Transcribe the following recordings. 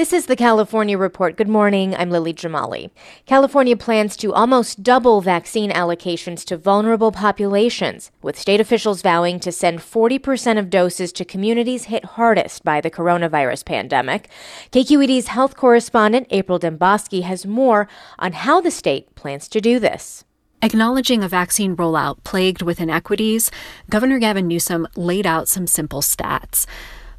This is the California Report. Good morning. I'm Lily Jamali. California plans to almost double vaccine allocations to vulnerable populations, with state officials vowing to send 40% of doses to communities hit hardest by the coronavirus pandemic. KQED's health correspondent April Dembosky has more on how the state plans to do this. Acknowledging a vaccine rollout plagued with inequities, Governor Gavin Newsom laid out some simple stats.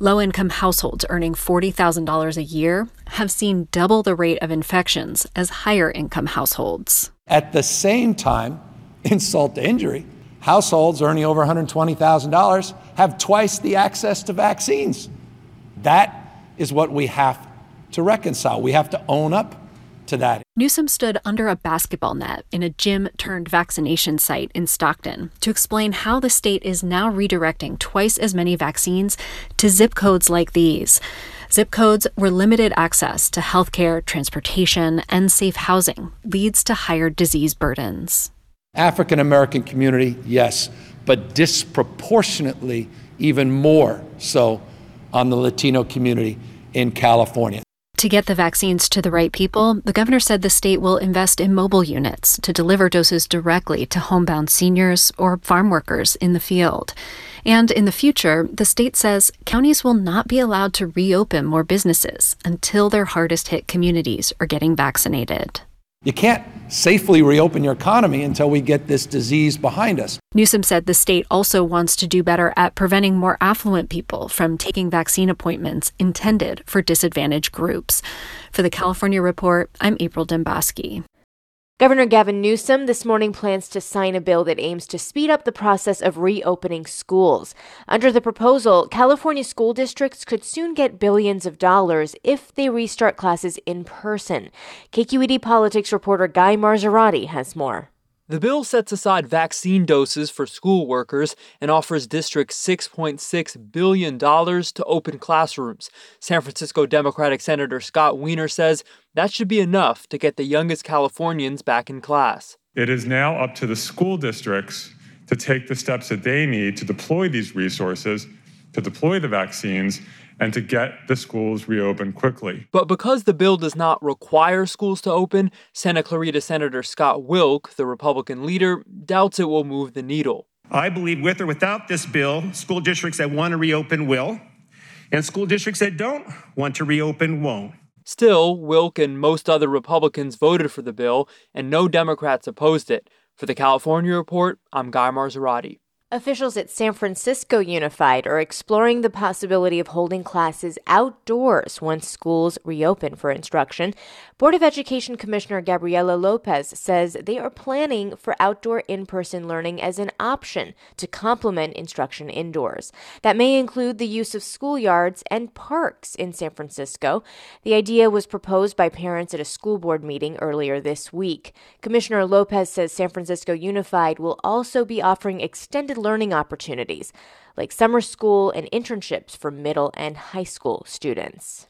Low income households earning $40,000 a year have seen double the rate of infections as higher income households. At the same time, insult to injury, households earning over $120,000 have twice the access to vaccines. That is what we have to reconcile. We have to own up to that. Newsom stood under a basketball net in a gym turned vaccination site in Stockton to explain how the state is now redirecting twice as many vaccines to zip codes like these. Zip codes where limited access to healthcare, transportation, and safe housing leads to higher disease burdens. African American community, yes, but disproportionately, even more so on the Latino community in California. To get the vaccines to the right people, the governor said the state will invest in mobile units to deliver doses directly to homebound seniors or farm workers in the field. And in the future, the state says counties will not be allowed to reopen more businesses until their hardest hit communities are getting vaccinated. You can't safely reopen your economy until we get this disease behind us. Newsom said the state also wants to do better at preventing more affluent people from taking vaccine appointments intended for disadvantaged groups. For the California Report, I'm April Dembosky. Governor Gavin Newsom this morning plans to sign a bill that aims to speed up the process of reopening schools. Under the proposal, California school districts could soon get billions of dollars if they restart classes in person. KQED politics reporter Guy Marzorati has more. The bill sets aside vaccine doses for school workers and offers districts $6.6 billion to open classrooms. San Francisco Democratic Senator Scott Wiener says that should be enough to get the youngest Californians back in class. It is now up to the school districts to take the steps that they need to deploy these resources, to deploy the vaccines, and to get the schools reopened quickly. But because the bill does not require schools to open, Santa Clarita Senator Scott Wilk, the Republican leader, doubts it will move the needle. I believe with or without this bill, school districts that want to reopen will, and school districts that don't want to reopen won't. Still, Wilk and most other Republicans voted for the bill, and no Democrats opposed it. For the California Report, I'm Guy Marzorati. Officials at San Francisco Unified are exploring the possibility of holding classes outdoors once schools reopen for instruction. Board of Education Commissioner Gabriela Lopez says they are planning for outdoor in person learning as an option to complement instruction indoors. That may include the use of schoolyards and parks in San Francisco. The idea was proposed by parents at a school board meeting earlier this week. Commissioner Lopez says San Francisco Unified will also be offering extended learning opportunities like summer school and internships for middle and high school students.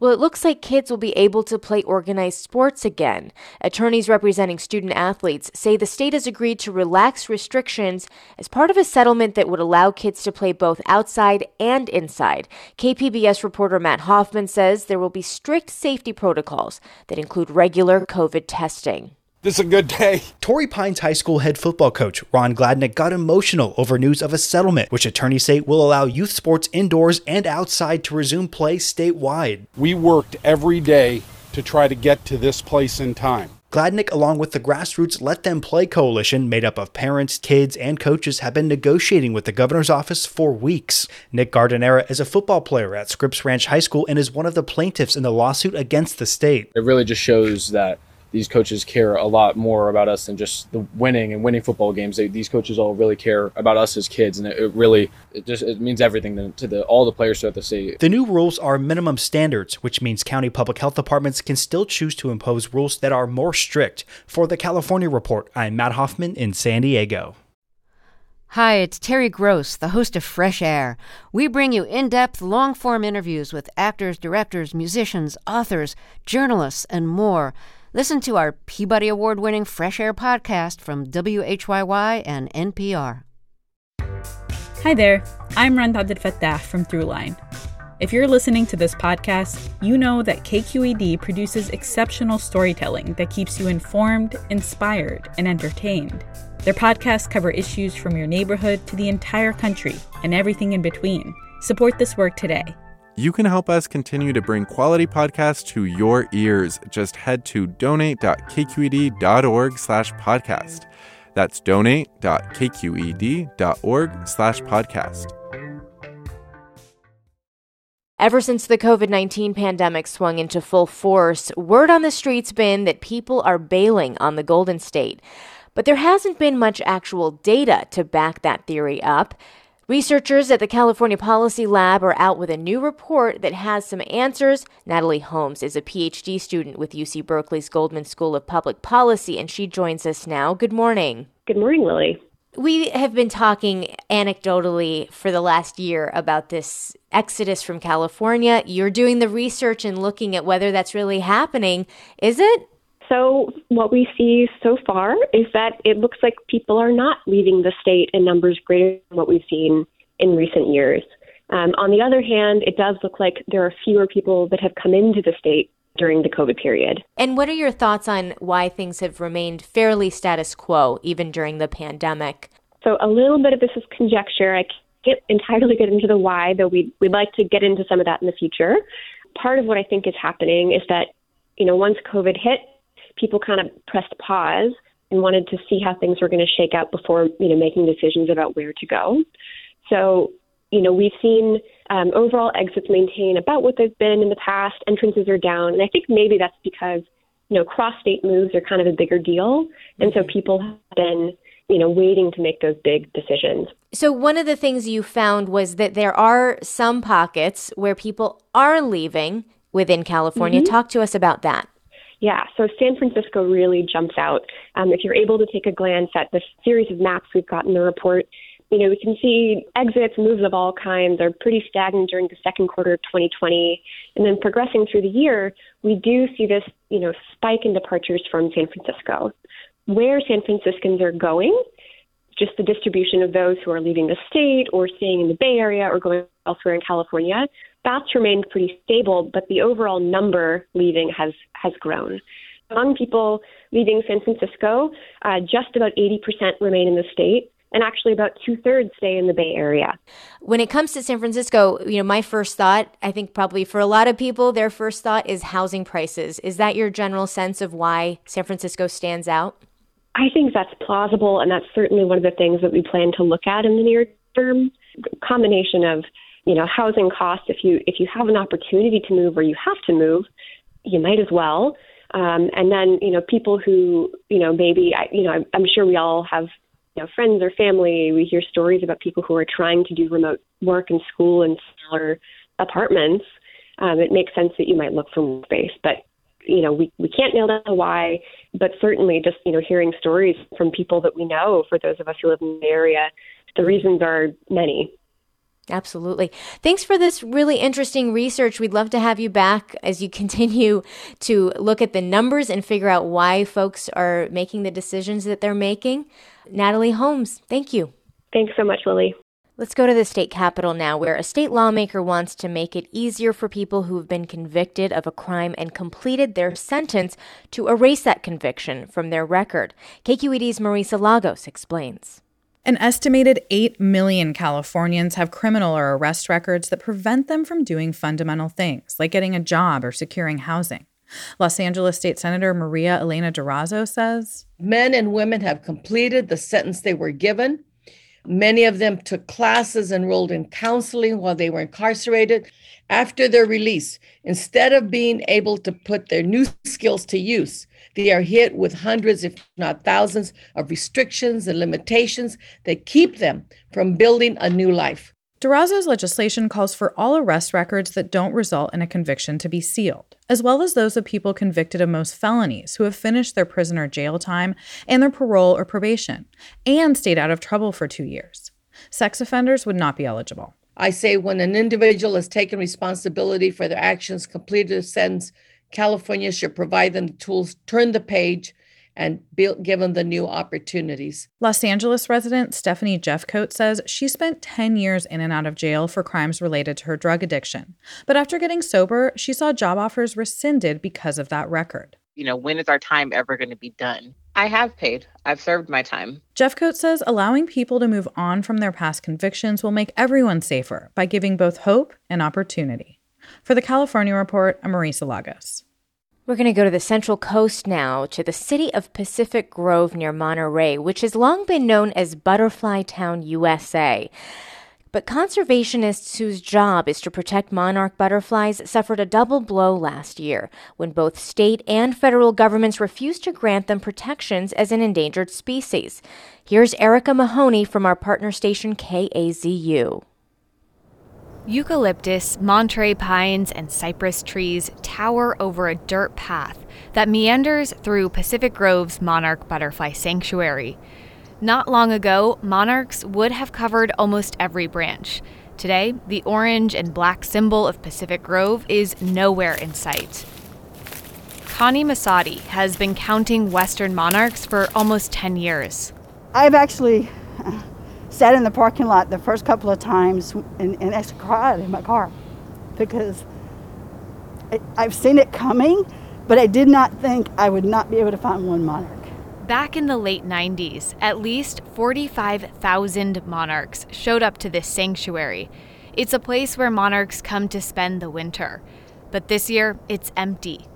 Well, it looks like kids will be able to play organized sports again. Attorneys representing student athletes say the state has agreed to relax restrictions as part of a settlement that would allow kids to play both outside and inside. KPBS reporter Matt Hoffman says there will be strict safety protocols that include regular COVID testing. This is a good day. Torrey Pines High School head football coach Ron Gladnick got emotional over news of a settlement, which attorneys say will allow youth sports indoors and outside to resume play statewide. We worked every day to try to get to this place in time. Gladnick, along with the Grassroots Let Them Play coalition, made up of parents, kids, and coaches, have been negotiating with the governor's office for weeks. Nick Gardenera is a football player at Scripps Ranch High School and is one of the plaintiffs in the lawsuit against the state. It really just shows that these coaches care a lot more about us than just the winning and winning football games. They, these coaches all really care about us as kids, and it, it really it just it means everything to, to the all the players throughout the state. The new rules are minimum standards, which means county public health departments can still choose to impose rules that are more strict. For the California Report, I'm Matt Hoffman in San Diego. Hi, it's Terry Gross, the host of Fresh Air. We bring you in depth, long form interviews with actors, directors, musicians, authors, journalists, and more. Listen to our Peabody Award winning Fresh Air podcast from WHYY and NPR. Hi there, I'm Rand Fattah from Throughline. If you're listening to this podcast, you know that KQED produces exceptional storytelling that keeps you informed, inspired, and entertained. Their podcasts cover issues from your neighborhood to the entire country and everything in between. Support this work today. You can help us continue to bring quality podcasts to your ears. Just head to donate.kqed.org slash podcast. That's donate.kqed.org slash podcast. Ever since the COVID 19 pandemic swung into full force, word on the streets been that people are bailing on the Golden State. But there hasn't been much actual data to back that theory up. Researchers at the California Policy Lab are out with a new report that has some answers. Natalie Holmes is a PhD student with UC Berkeley's Goldman School of Public Policy, and she joins us now. Good morning. Good morning, Lily. We have been talking anecdotally for the last year about this exodus from California. You're doing the research and looking at whether that's really happening. Is it? So, what we see so far is that it looks like people are not leaving the state in numbers greater than what we've seen in recent years. Um, on the other hand, it does look like there are fewer people that have come into the state during the COVID period. And what are your thoughts on why things have remained fairly status quo even during the pandemic? So, a little bit of this is conjecture. I can't entirely get into the why, though we'd, we'd like to get into some of that in the future. Part of what I think is happening is that, you know, once COVID hit, people kind of pressed pause and wanted to see how things were going to shake out before you know making decisions about where to go. So you know we've seen um, overall exits maintain about what they've been in the past. Entrances are down, and I think maybe that's because you know cross-state moves are kind of a bigger deal, and so people have been you know waiting to make those big decisions. So one of the things you found was that there are some pockets where people are leaving within California. Mm-hmm. Talk to us about that. Yeah, so San Francisco really jumps out. Um, if you're able to take a glance at the series of maps we've got in the report, you know, we can see exits, moves of all kinds are pretty stagnant during the second quarter of 2020. And then progressing through the year, we do see this, you know, spike in departures from San Francisco. Where San Franciscans are going, just the distribution of those who are leaving the state or staying in the Bay Area or going elsewhere in California, that's remained pretty stable, but the overall number leaving has has grown. Among people leaving San Francisco, uh, just about 80% remain in the state, and actually about two thirds stay in the Bay Area. When it comes to San Francisco, you know, my first thought, I think probably for a lot of people, their first thought is housing prices. Is that your general sense of why San Francisco stands out? I think that's plausible, and that's certainly one of the things that we plan to look at in the near term. Combination of you know housing costs. If you if you have an opportunity to move or you have to move, you might as well. Um, and then you know people who you know maybe I, you know I'm, I'm sure we all have you know friends or family. We hear stories about people who are trying to do remote work and school in smaller apartments. Um, it makes sense that you might look for more space, but you know, we, we can't nail down the why, but certainly just, you know, hearing stories from people that we know, for those of us who live in the area, the reasons are many. Absolutely. Thanks for this really interesting research. We'd love to have you back as you continue to look at the numbers and figure out why folks are making the decisions that they're making. Natalie Holmes, thank you. Thanks so much, Lily. Let's go to the state capitol now, where a state lawmaker wants to make it easier for people who have been convicted of a crime and completed their sentence to erase that conviction from their record. KQED's Marisa Lagos explains. An estimated 8 million Californians have criminal or arrest records that prevent them from doing fundamental things, like getting a job or securing housing. Los Angeles State Senator Maria Elena Durazo says Men and women have completed the sentence they were given Many of them took classes, enrolled in counseling while they were incarcerated. After their release, instead of being able to put their new skills to use, they are hit with hundreds, if not thousands, of restrictions and limitations that keep them from building a new life. Durazo's legislation calls for all arrest records that don't result in a conviction to be sealed, as well as those of people convicted of most felonies who have finished their prison or jail time and their parole or probation, and stayed out of trouble for two years. Sex offenders would not be eligible. I say when an individual has taken responsibility for their actions, completed a sentence, California should provide them the tools, turn the page, and build, give them the new opportunities. Los Angeles resident Stephanie Jeffcoat says she spent 10 years in and out of jail for crimes related to her drug addiction. But after getting sober, she saw job offers rescinded because of that record. You know, when is our time ever going to be done? I have paid. I've served my time. Jeffcoat says allowing people to move on from their past convictions will make everyone safer by giving both hope and opportunity. For the California Report, I'm Marisa Lagos. We're going to go to the Central Coast now, to the city of Pacific Grove near Monterey, which has long been known as Butterfly Town, USA. But conservationists whose job is to protect monarch butterflies suffered a double blow last year when both state and federal governments refused to grant them protections as an endangered species. Here's Erica Mahoney from our partner station KAZU. Eucalyptus, Monterey pines, and cypress trees tower over a dirt path that meanders through Pacific Grove's monarch butterfly sanctuary. Not long ago, monarchs would have covered almost every branch. Today, the orange and black symbol of Pacific Grove is nowhere in sight. Connie Masotti has been counting western monarchs for almost 10 years. I've actually sat in the parking lot the first couple of times and, and actually cried in my car because I, I've seen it coming, but I did not think I would not be able to find one monarch. Back in the late 90s, at least 45,000 monarchs showed up to this sanctuary. It's a place where monarchs come to spend the winter. But this year, it's empty.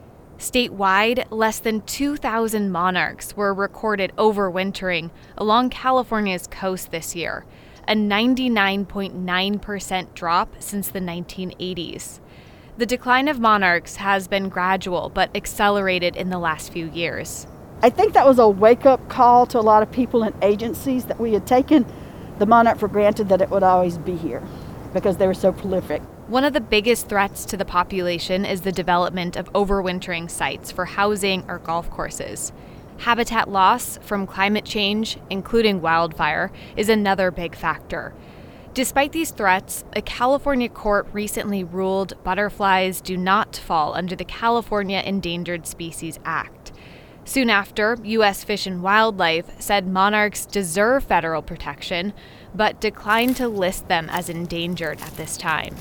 Statewide, less than 2,000 monarchs were recorded overwintering along California's coast this year, a 99.9% drop since the 1980s. The decline of monarchs has been gradual but accelerated in the last few years. I think that was a wake up call to a lot of people and agencies that we had taken the monarch for granted that it would always be here because they were so prolific. One of the biggest threats to the population is the development of overwintering sites for housing or golf courses. Habitat loss from climate change, including wildfire, is another big factor. Despite these threats, a California court recently ruled butterflies do not fall under the California Endangered Species Act. Soon after, U.S. Fish and Wildlife said monarchs deserve federal protection, but declined to list them as endangered at this time.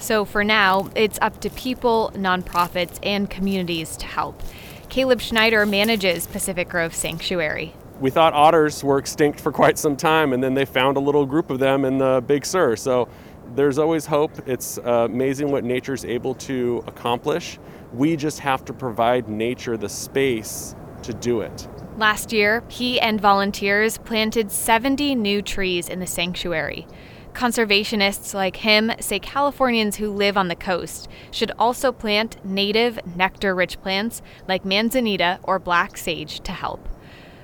So for now, it's up to people, nonprofits, and communities to help. Caleb Schneider manages Pacific Grove Sanctuary. We thought otters were extinct for quite some time, and then they found a little group of them in the Big Sur. So there's always hope. It's uh, amazing what nature's able to accomplish. We just have to provide nature the space to do it. Last year, he and volunteers planted 70 new trees in the sanctuary. Conservationists like him say Californians who live on the coast should also plant native nectar rich plants like manzanita or black sage to help.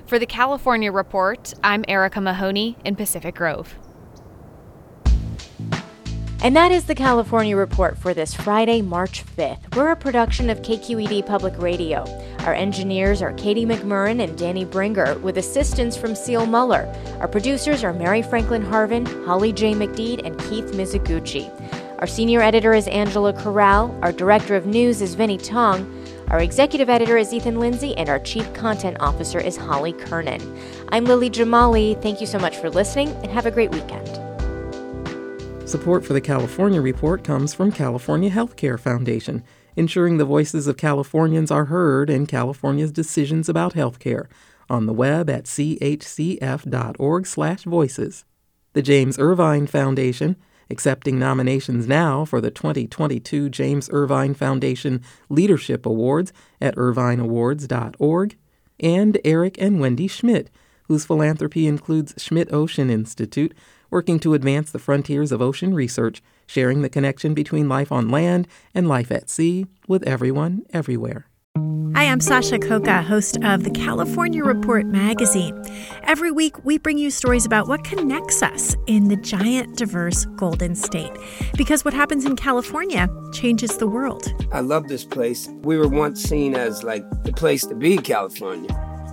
For the California Report, I'm Erica Mahoney in Pacific Grove. And that is the California Report for this Friday, March 5th. We're a production of KQED Public Radio. Our engineers are Katie McMurrin and Danny Bringer, with assistance from Seal Muller. Our producers are Mary Franklin Harvin, Holly J. McDede, and Keith Mizuguchi. Our senior editor is Angela Corral. Our director of news is Vinnee Tong. Our executive editor is Ethan Lindsey, and our chief content officer is Holly Kernan. I'm Lily Jamali. Thank you so much for listening, and have a great weekend. Support for the California Report comes from California Healthcare Foundation, ensuring the voices of Californians are heard in California's decisions about healthcare. On the web at chcf.org/voices. The James Irvine Foundation, accepting nominations now for the 2022 James Irvine Foundation Leadership Awards at irvineawards.org, and Eric and Wendy Schmidt, whose philanthropy includes Schmidt Ocean Institute working to advance the frontiers of ocean research, sharing the connection between life on land and life at sea with everyone, everywhere. Hi, I'm Sasha Khokha, host of the California Report magazine. Every week, we bring you stories about what connects us in the giant, diverse Golden State. Because what happens in California changes the world. I love this place. We were once seen as like the place to be, California